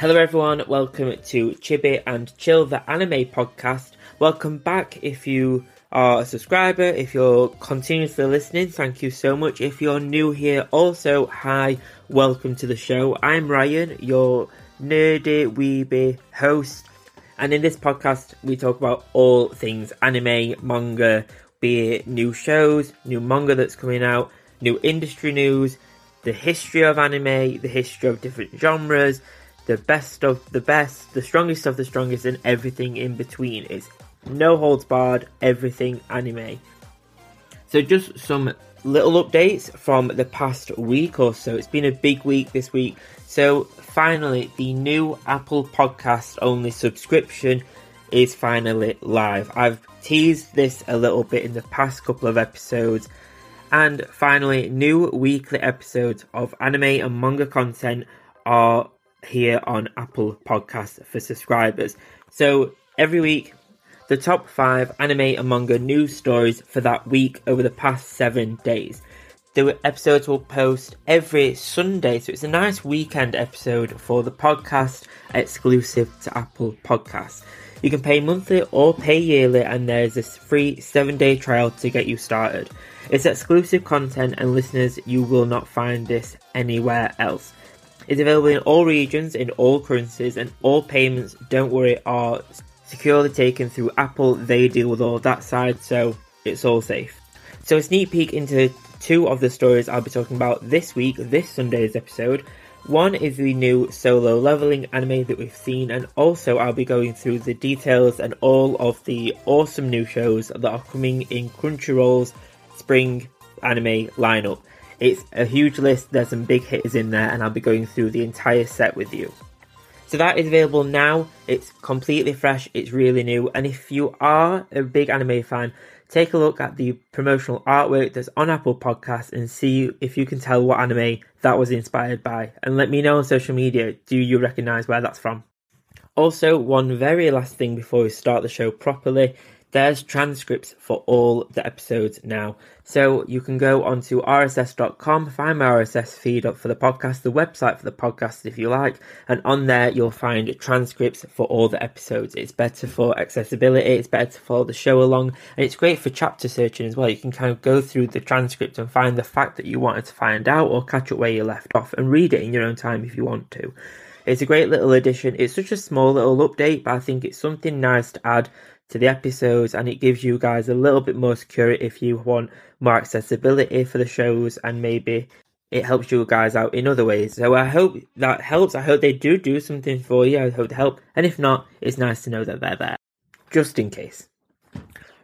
Hello, everyone. Welcome to Chibi and Chill, the anime podcast. Welcome back if you are a subscriber. If you're continuously listening, thank you so much. If you're new here, also, hi, welcome to the show. I'm Ryan, your nerdy weeby host. And in this podcast, we talk about all things anime, manga, be it new shows, new manga that's coming out, new industry news, the history of anime, the history of different genres, the best of the best, the strongest of the strongest, and everything in between. It's no holds barred, everything anime. So, just some little updates from the past week or so. It's been a big week this week. So, finally, the new Apple Podcast only subscription is finally live. I've teased this a little bit in the past couple of episodes. And finally, new weekly episodes of anime and manga content are here on Apple Podcasts for subscribers. So every week, the top five anime and manga news stories for that week over the past seven days. The episodes will post every Sunday, so it's a nice weekend episode for the podcast exclusive to Apple Podcasts. You can pay monthly or pay yearly, and there's a free seven day trial to get you started. It's exclusive content, and listeners, you will not find this anywhere else. It's available in all regions, in all currencies, and all payments, don't worry, are securely taken through Apple. They deal with all that side, so it's all safe. So, a sneak peek into two of the stories I'll be talking about this week, this Sunday's episode. One is the new solo leveling anime that we've seen, and also I'll be going through the details and all of the awesome new shows that are coming in Crunchyroll's spring anime lineup. It's a huge list, there's some big hitters in there, and I'll be going through the entire set with you. So that is available now, it's completely fresh, it's really new, and if you are a big anime fan, take a look at the promotional artwork that's on Apple Podcasts and see if you can tell what anime that was inspired by. And let me know on social media, do you recognise where that's from? Also, one very last thing before we start the show properly there's transcripts for all the episodes now. So you can go onto rss.com, find my RSS feed up for the podcast, the website for the podcast if you like, and on there you'll find transcripts for all the episodes. It's better for accessibility, it's better to follow the show along, and it's great for chapter searching as well. You can kind of go through the transcript and find the fact that you wanted to find out or catch up where you left off and read it in your own time if you want to. It's a great little addition. It's such a small little update, but I think it's something nice to add to the episodes and it gives you guys a little bit more security if you want more accessibility for the shows and maybe it helps you guys out in other ways. So I hope that helps. I hope they do do something for you. I hope to help. And if not, it's nice to know that they're there. Just in case.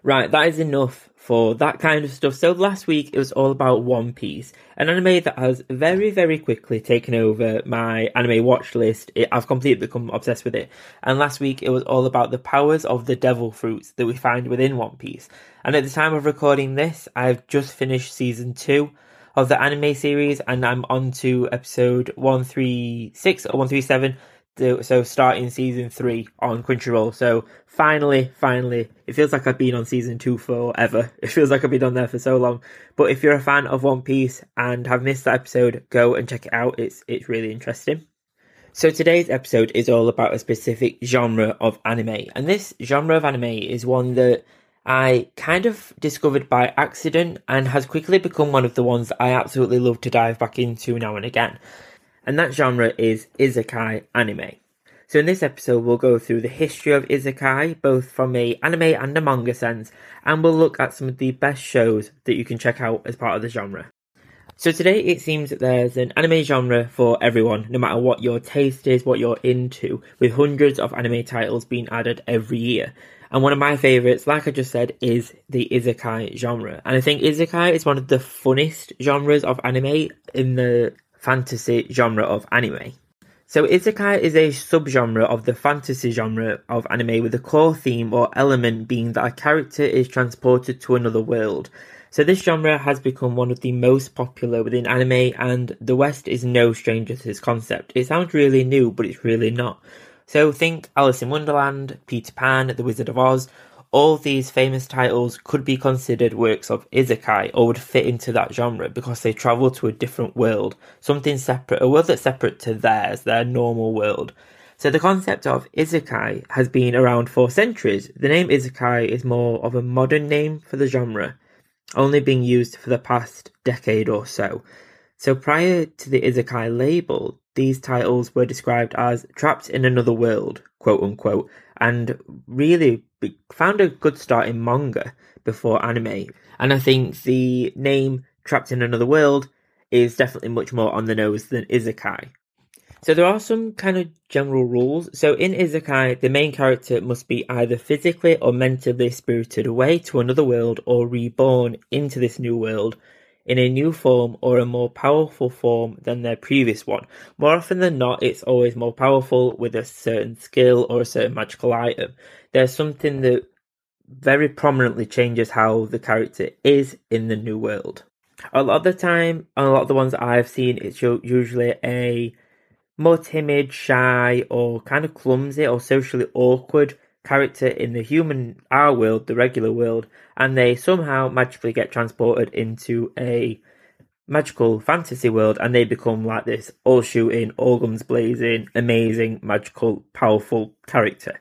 Right, that is enough for that kind of stuff. So last week it was all about One Piece, an anime that has very, very quickly taken over my anime watch list. It, I've completely become obsessed with it. And last week it was all about the powers of the devil fruits that we find within One Piece. And at the time of recording this, I've just finished season two of the anime series and I'm on to episode 136 or 137 so starting season three on Crunchyroll. So finally, finally, it feels like I've been on season two forever. It feels like I've been on there for so long. But if you're a fan of One Piece and have missed that episode, go and check it out. It's it's really interesting. So today's episode is all about a specific genre of anime, and this genre of anime is one that I kind of discovered by accident and has quickly become one of the ones that I absolutely love to dive back into now and again and that genre is isekai anime. So in this episode we'll go through the history of isekai, both from a anime and a manga sense, and we'll look at some of the best shows that you can check out as part of the genre. So today it seems that there's an anime genre for everyone, no matter what your taste is, what you're into, with hundreds of anime titles being added every year. And one of my favourites, like I just said, is the isekai genre. And I think isekai is one of the funnest genres of anime in the fantasy genre of anime. So isekai is a subgenre of the fantasy genre of anime with a core theme or element being that a character is transported to another world. So this genre has become one of the most popular within anime and the West is no stranger to this concept. It sounds really new, but it's really not. So think Alice in Wonderland, Peter Pan, The Wizard of Oz, all these famous titles could be considered works of isekai or would fit into that genre because they travel to a different world, something separate, a world that's separate to theirs, their normal world. So the concept of isekai has been around for centuries. The name isekai is more of a modern name for the genre, only being used for the past decade or so. So prior to the isekai label, these titles were described as trapped in another world, quote unquote, and really found a good start in manga before anime. And I think the name trapped in another world is definitely much more on the nose than isekai. So there are some kind of general rules. So in Isekai, the main character must be either physically or mentally spirited away to another world or reborn into this new world in a new form or a more powerful form than their previous one. More often than not, it's always more powerful with a certain skill or a certain magical item. There's something that very prominently changes how the character is in the new world. A lot of the time, a lot of the ones that I've seen, it's usually a more timid, shy, or kind of clumsy or socially awkward character in the human our world, the regular world, and they somehow magically get transported into a magical fantasy world and they become like this all shooting, all guns blazing, amazing, magical, powerful character.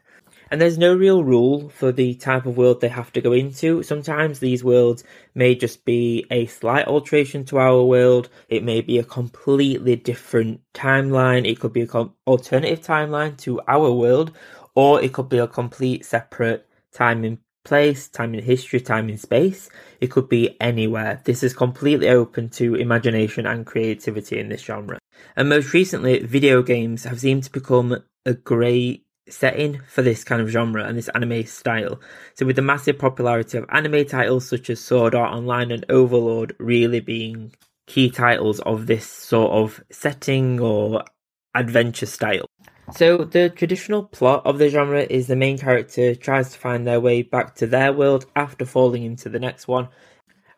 And there's no real rule for the type of world they have to go into. Sometimes these worlds may just be a slight alteration to our world. It may be a completely different timeline. It could be an alternative timeline to our world, or it could be a complete separate time and place, time in history, time in space. It could be anywhere. This is completely open to imagination and creativity in this genre. And most recently, video games have seemed to become a great setting for this kind of genre and this anime style. So with the massive popularity of anime titles such as Sword Art Online and Overlord really being key titles of this sort of setting or adventure style. So the traditional plot of the genre is the main character tries to find their way back to their world after falling into the next one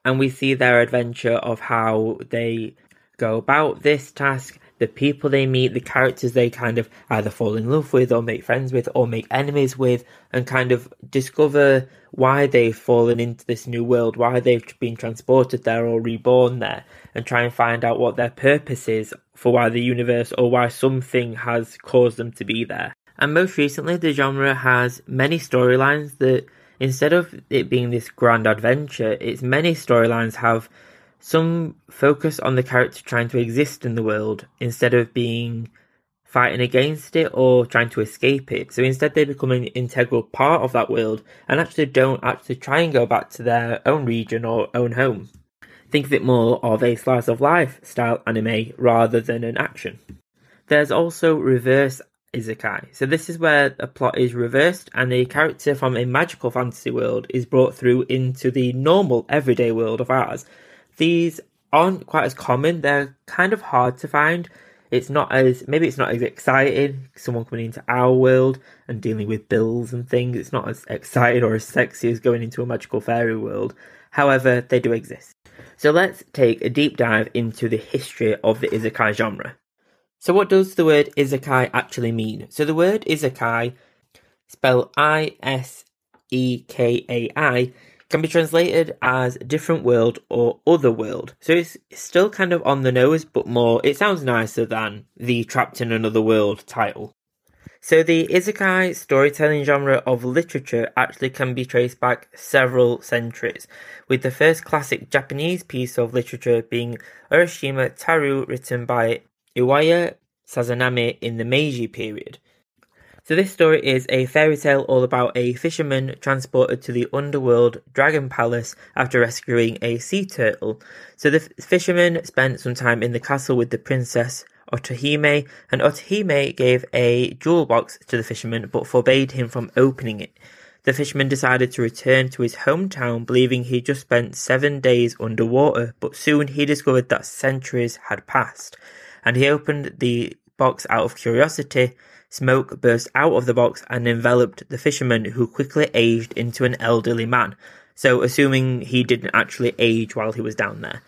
and we see their adventure of how they go about this task the people they meet, the characters they kind of either fall in love with or make friends with or make enemies with, and kind of discover why they've fallen into this new world, why they've been transported there or reborn there, and try and find out what their purpose is for why the universe or why something has caused them to be there. And most recently, the genre has many storylines that instead of it being this grand adventure, its many storylines have some focus on the character trying to exist in the world instead of being fighting against it or trying to escape it. So instead they become an integral part of that world and actually don't actually try and go back to their own region or own home. Think of it more of a slice of life style anime rather than an action. There's also reverse isekai. So this is where the plot is reversed and a character from a magical fantasy world is brought through into the normal everyday world of ours these aren't quite as common. They're kind of hard to find. It's not as maybe it's not as exciting. Someone coming into our world and dealing with bills and things. It's not as exciting or as sexy as going into a magical fairy world. However, they do exist. So let's take a deep dive into the history of the isekai genre. So what does the word isekai actually mean? So the word isekai, spelled I S E K A I, can be translated as different world or other world. So it's still kind of on the nose, but more, it sounds nicer than the trapped in another world title. So the isekai storytelling genre of literature actually can be traced back several centuries, with the first classic Japanese piece of literature being Urashima Taro written by Iwaya Sazanami in the Meiji period. So this story is a fairy tale all about a fisherman transported to the underworld dragon palace after rescuing a sea turtle. So the fisherman spent some time in the castle with the princess Otohime, and Otohime gave a jewel box to the fisherman but forbade him from opening it. The fisherman decided to return to his hometown, believing he just spent seven days underwater, but soon he discovered that centuries had passed, and he opened the box out of curiosity Smoke burst out of the box and enveloped the fisherman, who quickly aged into an elderly man. So, assuming he didn't actually age while he was down there.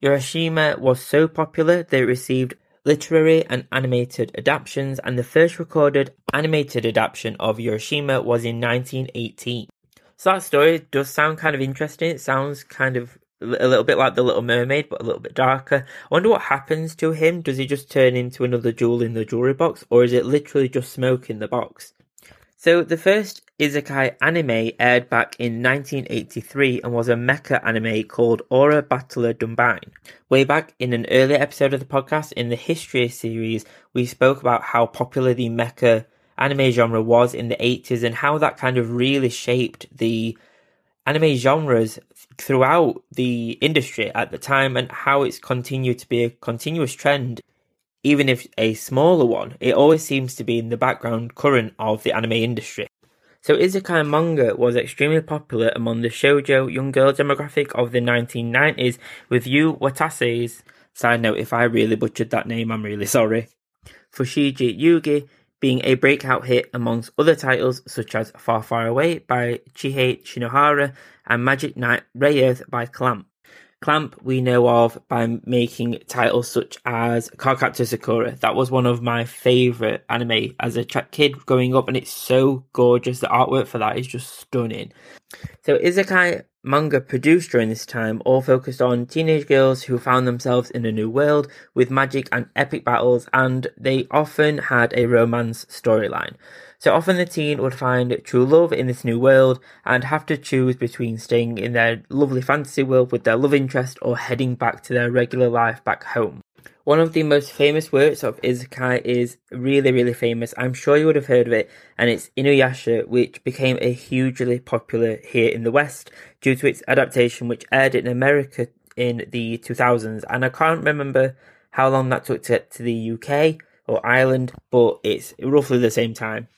Urashima was so popular they received literary and animated adaptations, and the first recorded animated adaptation of Urashima was in 1918. So that story does sound kind of interesting. It sounds kind of a little bit like the Little Mermaid, but a little bit darker. I wonder what happens to him. Does he just turn into another jewel in the jewelry box, or is it literally just smoke in the box? So the first isekai anime aired back in 1983 and was a mecha anime called Aura Battler Dunbine. Way back in an earlier episode of the podcast in the history series, we spoke about how popular the mecha anime genre was in the 80s and how that kind of really shaped the anime genres throughout the industry at the time and how it's continued to be a continuous trend even if a smaller one, it always seems to be in the background current of the anime industry. So isekai manga was extremely popular among the shoujo young girl demographic of the 1990s with Yu Watase's, side note if I really butchered that name I'm really sorry, Fushigi Yugi being a breakout hit amongst other titles such as Far Far Away by Chihei Shinohara and Magic Knight Rayearth by Clamp. Clamp we know of by making titles such as Cardcaptor Sakura. That was one of my favourite anime as a kid growing up, and it's so gorgeous. The artwork for that is just stunning. So, Isekai manga produced during this time all focused on teenage girls who found themselves in a new world with magic and epic battles, and they often had a romance storyline. So often the teen would find true love in this new world and have to choose between staying in their lovely fantasy world with their love interest or heading back to their regular life back home. One of the most famous works of Isekai is really, really famous. I'm sure you would have heard of it, and it's Inuyasha, which became a hugely popular here in the West due to its adaptation, which aired in America in the 2000s. And I can't remember how long that took to get to the UK or Ireland, but it's roughly the same time.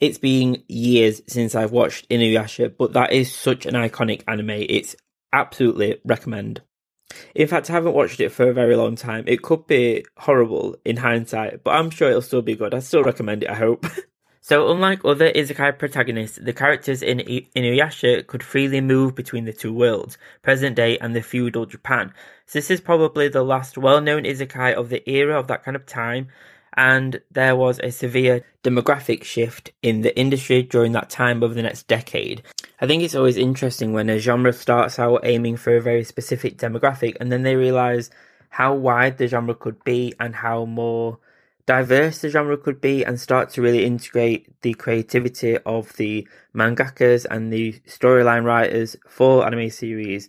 It's been years since I've watched Inuyasha, but that is such an iconic anime. It's absolutely recommend. In fact, I haven't watched it for a very long time. It could be horrible in hindsight, but I'm sure it'll still be good. I still recommend it, I hope. so, unlike other isekai protagonists, the characters in Inuyasha could freely move between the two worlds, present day and the feudal Japan. So, this is probably the last well known isekai of the era of that kind of time, and there was a severe demographic shift in the industry during that time over the next decade. I think it's always interesting when a genre starts out aiming for a very specific demographic and then they realize how wide the genre could be and how more diverse the genre could be and start to really integrate the creativity of the mangakas and the storyline writers for anime series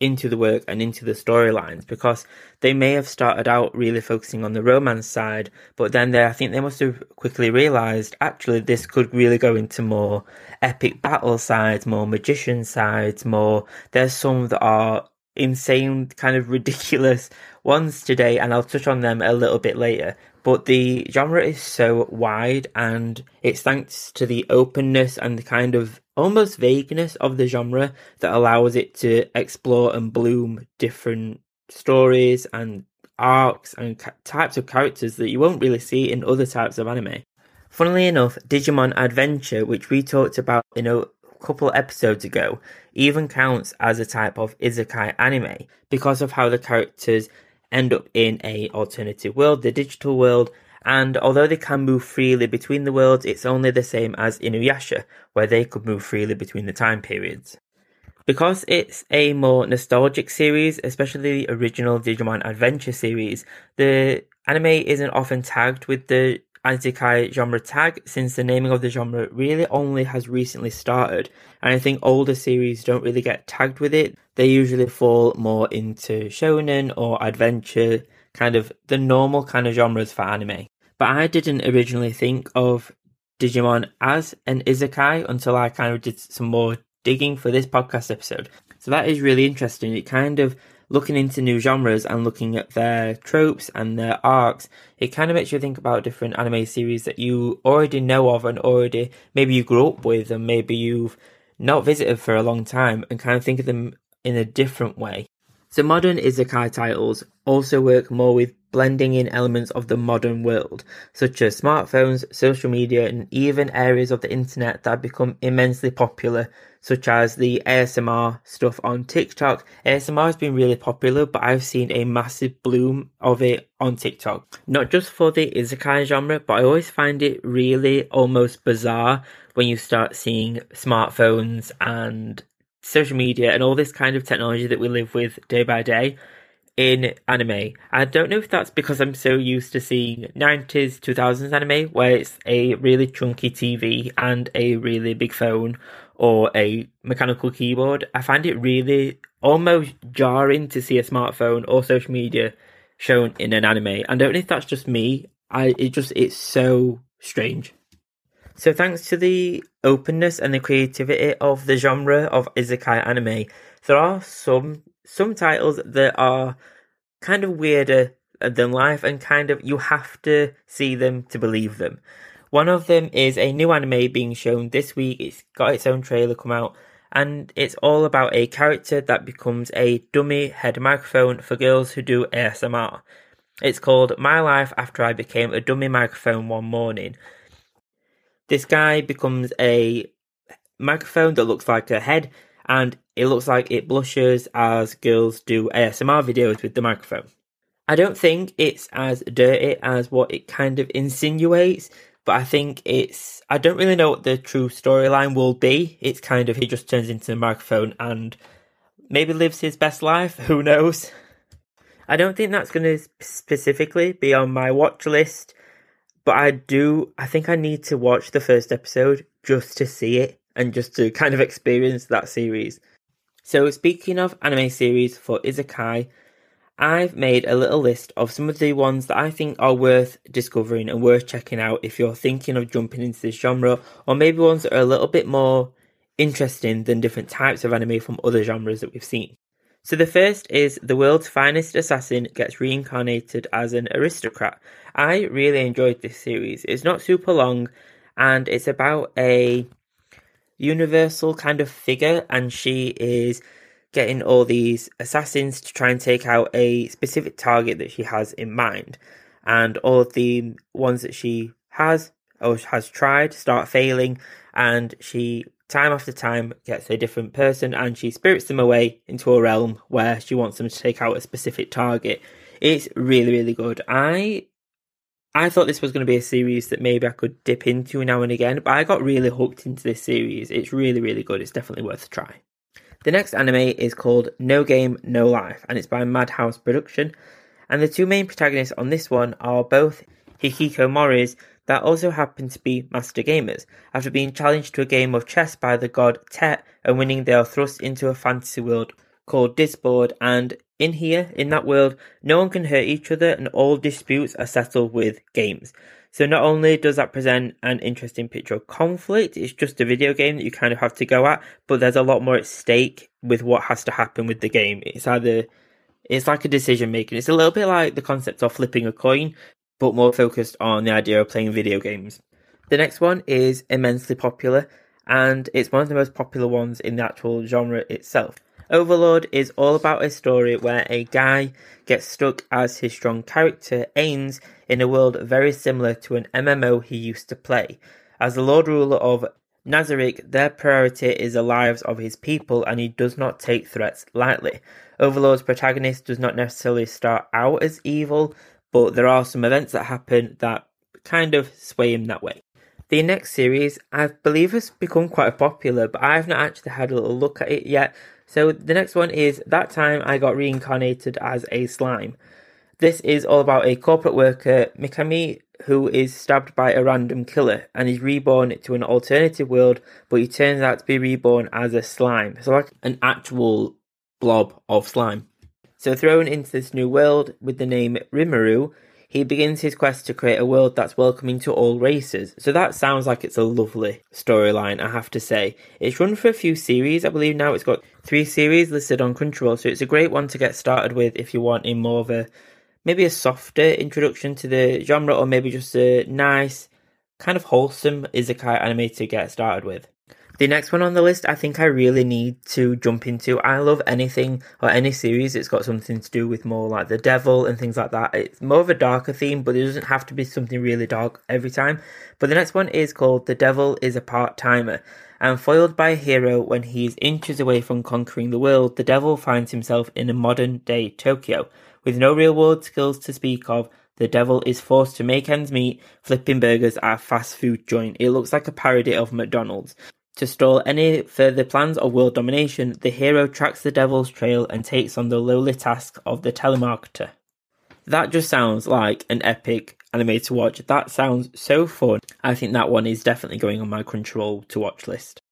into the work and into the storylines because they may have started out really focusing on the romance side, but then they, I think they must have quickly realized actually this could really go into more epic battle sides, more magician sides, more. There's some that are insane, kind of ridiculous ones today, and I'll touch on them a little bit later. But the genre is so wide, and it's thanks to the openness and the kind of almost vagueness of the genre that allows it to explore and bloom different stories and arcs and ca- types of characters that you won't really see in other types of anime. Funnily enough, Digimon Adventure, which we talked about in a couple episodes ago, even counts as a type of isekai anime because of how the characters end up in a alternative world, the digital world, and although they can move freely between the worlds, it's only the same as Inuyasha, where they could move freely between the time periods. Because it's a more nostalgic series, especially the original Digimon Adventure series, the anime isn't often tagged with the Isekai genre tag since the naming of the genre really only has recently started, and I think older series don't really get tagged with it. They usually fall more into shonen or adventure, kind of the normal kind of genres for anime. But I didn't originally think of Digimon as an isekai until I kind of did some more digging for this podcast episode. So that is really interesting. It kind of looking into new genres and looking at their tropes and their arcs, it kind of makes you think about different anime series that you already know of and already maybe you grew up with and maybe you've not visited for a long time and kind of think of them in a different way. So modern isekai titles also work more with blending in elements of the modern world, such as smartphones, social media, and even areas of the internet that have become immensely popular, such as the ASMR stuff on TikTok. ASMR has been really popular, but I've seen a massive bloom of it on TikTok. Not just for the isekai genre, but I always find it really almost bizarre when you start seeing smartphones and social media and all this kind of technology that we live with day by day in anime. I don't know if that's because I'm so used to seeing 90s, 2000s anime where it's a really chunky TV and a really big phone or a mechanical keyboard. I find it really almost jarring to see a smartphone or social media shown in an anime. I don't know if that's just me. I it just it's so strange. So thanks to the openness and the creativity of the genre of isekai anime, there are some some titles that are kind of weirder than life and kind of you have to see them to believe them. One of them is a new anime being shown this week. It's got its own trailer come out and it's all about a character that becomes a dummy head microphone for girls who do ASMR. It's called My Life After I Became a Dummy Microphone One Morning. This guy becomes a microphone that looks like a head and it looks like it blushes as girls do ASMR videos with the microphone. I don't think it's as dirty as what it kind of insinuates, but I think it's. I don't really know what the true storyline will be. It's kind of he just turns into a microphone and maybe lives his best life. Who knows? I don't think that's going to specifically be on my watch list, but I do. I think I need to watch the first episode just to see it and just to kind of experience that series. So, speaking of anime series for Isekai, I've made a little list of some of the ones that I think are worth discovering and worth checking out if you're thinking of jumping into this genre, or maybe ones that are a little bit more interesting than different types of anime from other genres that we've seen. So the first is the world's finest assassin gets reincarnated as an aristocrat. I really enjoyed this series. It's not super long and it's about a universal kind of figure, and she is getting all these assassins to try and take out a specific target that she has in mind. And all of the ones that she has or has tried start failing, and she time after time gets a different person and she spirits them away into a realm where she wants them to take out a specific target. It's really, really good. I I thought this was going to be a series that maybe I could dip into now and again, but I got really hooked into this series. It's really, really good. It's definitely worth a try. The next anime is called No Game, No Life, and it's by Madhouse Production. And the two main protagonists on this one are both Hikikomoris that also happen to be master gamers. After being challenged to a game of chess by the god Tet and winning, they are thrust into a fantasy world called Disboard, and in here, in that world, no one can hurt each other and all disputes are settled with games. So not only does that present an interesting picture of conflict, it's just a video game that you kind of have to go at, but there's a lot more at stake with what has to happen with the game. It's either it's like a decision making. It's a little bit like the concept of flipping a coin, but more focused on the idea of playing video games. The next one is immensely popular, and it's one of the most popular ones in the actual genre itself. Overlord is all about a story where a guy gets stuck as his strong character Ainz in a world very similar to an MMO he used to play. As the Lord Ruler of Nazarick, their priority is the lives of his people and he does not take threats lightly. Overlord's protagonist does not necessarily start out as evil, but there are some events that happen that kind of sway him that way. The next series, I believe, has become quite popular, but I've not actually had a little look at it yet, so the next one is That Time I Got Reincarnated as a Slime. This is all about a corporate worker, Mikami, who is stabbed by a random killer and is reborn to an alternative world, but he turns out to be reborn as a slime. So, like an actual blob of slime. So, thrown into this new world with the name Rimuru, he begins his quest to create a world that's welcoming to all races. So that sounds like it's a lovely storyline, I have to say. It's run for a few series, I believe now it's got three series listed on Crunchyroll, so it's a great one to get started with if you want a more of a maybe a softer introduction to the genre or maybe just a nice kind of wholesome isekai anime to get started with. The next one on the list, I think I really need to jump into. I love anything or any series that's got something to do with more like the devil and things like that. It's more of a darker theme, but it doesn't have to be something really dark every time. But the next one is called The Devil is a Part Timer. And foiled by a hero when he is inches away from conquering the world, the devil finds himself in a modern day Tokyo. With no real world skills to speak of, the devil is forced to make ends meet flipping burgers at a fast food joint. It looks like a parody of McDonald's. To stall any further plans of world domination, the hero tracks the devil's trail and takes on the lowly task of the telemarketer. That just sounds like an epic anime to watch. That sounds so fun. I think that one is definitely going on my Crunchyroll to watch list.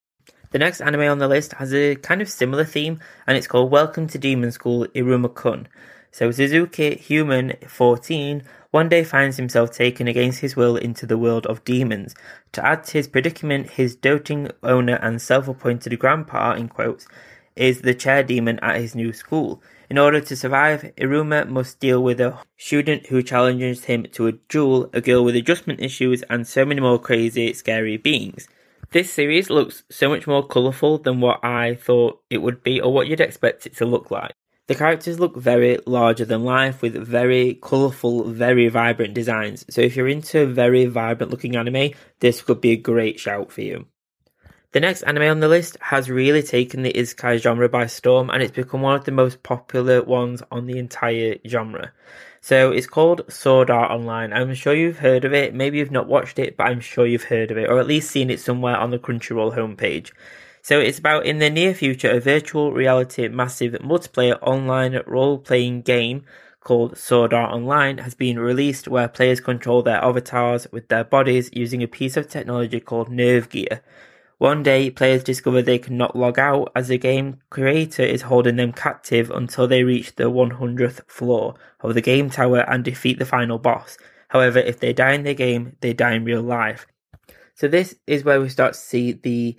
The next anime on the list has a kind of similar theme, and it's called Welcome to Demon School Iruma Kun. So Suzuki, human 14, one day finds himself taken against his will into the world of demons. To add to his predicament, his doting owner and self-appointed grandpa, in quotes, is the chair demon at his new school. In order to survive, Iruma must deal with a student who challenges him to a duel, a girl with adjustment issues, and so many more crazy, scary beings. This series looks so much more colourful than what I thought it would be or what you'd expect it to look like. The characters look very larger than life with very colourful, very vibrant designs. So if you're into very vibrant looking anime, this could be a great shout for you. The next anime on the list has really taken the isekai genre by storm and it's become one of the most popular ones on the entire genre. So it's called Sword Art Online. I'm sure you've heard of it. Maybe you've not watched it, but I'm sure you've heard of it, or at least seen it somewhere on the Crunchyroll homepage. So it's about in the near future a virtual reality massive multiplayer online role playing game called Sword Art Online has been released where players control their avatars with their bodies using a piece of technology called Nerve Gear. One day, players discover they cannot log out as the game creator is holding them captive until they reach the 100th floor of the game tower and defeat the final boss. However, if they die in the game, they die in real life. So this is where we start to see the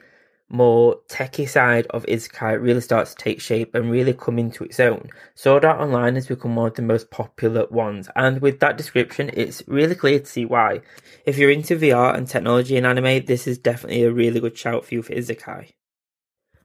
more techie side of Isekai really starts to take shape and really come into its own. Sword Art Online has become one of the most popular ones, and with that description, it's really clear to see why. If you're into VR and technology in anime, this is definitely a really good shout for you for Isekai.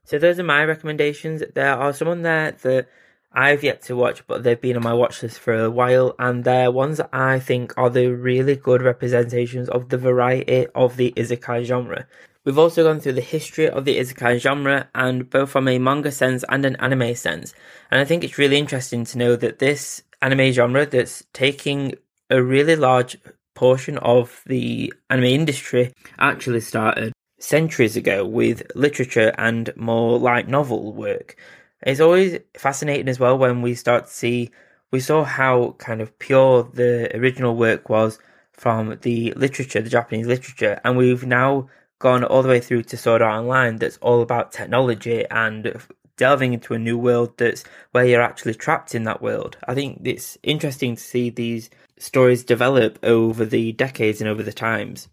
So those are my recommendations. There are some on there that I've yet to watch, but they've been on my watch list for a while, and they're ones that I think are the really good representations of the variety of the Isekai genre. We've also gone through the history of the isekai genre, and both from a manga sense and an anime sense. And I think it's really interesting to know that this anime genre that's taking a really large portion of the anime industry actually started centuries ago with literature and more light novel work. It's always fascinating as well when we start to see, we saw how kind of pure the original work was from the literature, the Japanese literature, and we've now gone all the way through to Sword Art Online that's all about technology and delving into a new world that's where you're actually trapped in that world. I think it's interesting to see these stories develop over the decades and over the times.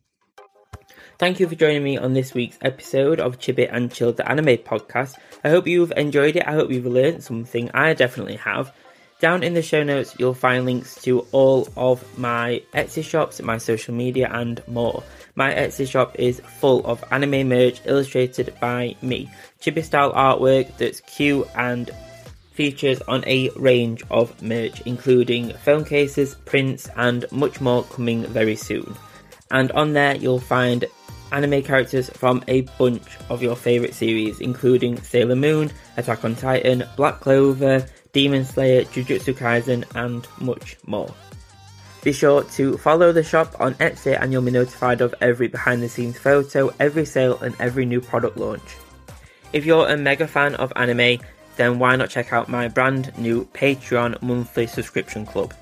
Thank you for joining me on this week's episode of Chibi and Chill the Anime podcast. I hope you've enjoyed it. I hope you've learned something. I definitely have. Down in the show notes, you'll find links to all of my Etsy shops, my social media, and more. My Etsy shop is full of anime merch illustrated by me. Chibi style artwork that's cute and features on a range of merch, including phone cases, prints, and much more coming very soon. And on there, you'll find anime characters from a bunch of your favourite series, including Sailor Moon, Attack on Titan, Black Clover, Demon Slayer, Jujutsu Kaisen, and much more. Be sure to follow the shop on Etsy and you'll be notified of every behind the scenes photo, every sale, and every new product launch. If you're a mega fan of anime, then why not check out my brand new Patreon monthly subscription club?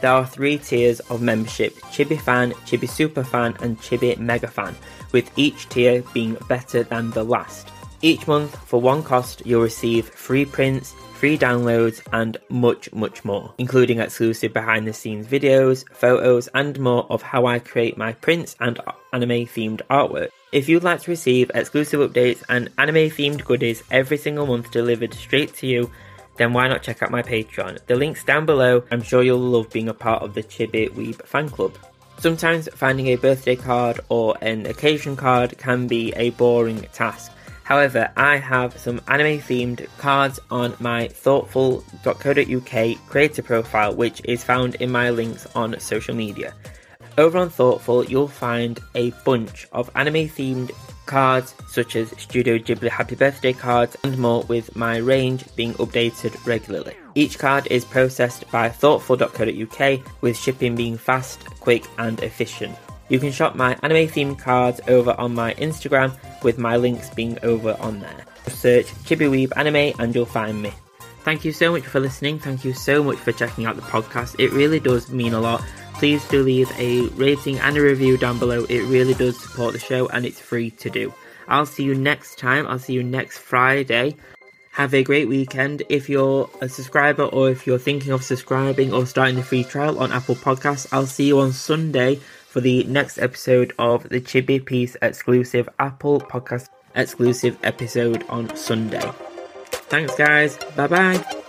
There are three tiers of membership Chibi Fan, Chibi Super Fan, and Chibi Mega Fan, with each tier being better than the last. Each month, for one cost, you'll receive free prints, free downloads, and much, much more, including exclusive behind the scenes videos, photos, and more of how I create my prints and anime themed artwork. If you'd like to receive exclusive updates and anime themed goodies every single month delivered straight to you, then why not check out my Patreon? The link's down below. I'm sure you'll love being a part of the Chibi Weeb fan club. Sometimes finding a birthday card or an occasion card can be a boring task. However, I have some anime themed cards on my thortful.co.uk creator profile, which is found in my links on social media. Over on Thortful, you'll find a bunch of anime themed cards such as Studio Ghibli Happy Birthday cards and more with my range being updated regularly. Each card is processed by thortful.co.uk with shipping being fast, quick and efficient. You can shop my anime themed cards over on my Instagram with my links being over on there. Search Chibiweeb Anime and you'll find me. Thank you so much for listening. Thank you so much for checking out the podcast. It really does mean a lot. Please do leave a rating and a review down below. It really does support the show and it's free to do. I'll see you next time. I'll see you next Friday. Have a great weekend. If you're a subscriber or if you're thinking of subscribing or starting the free trial on Apple Podcasts, I'll see you on Sunday for the next episode of the Chibi Piece exclusive Apple Podcast exclusive episode on Sunday. Thanks, guys. Bye bye.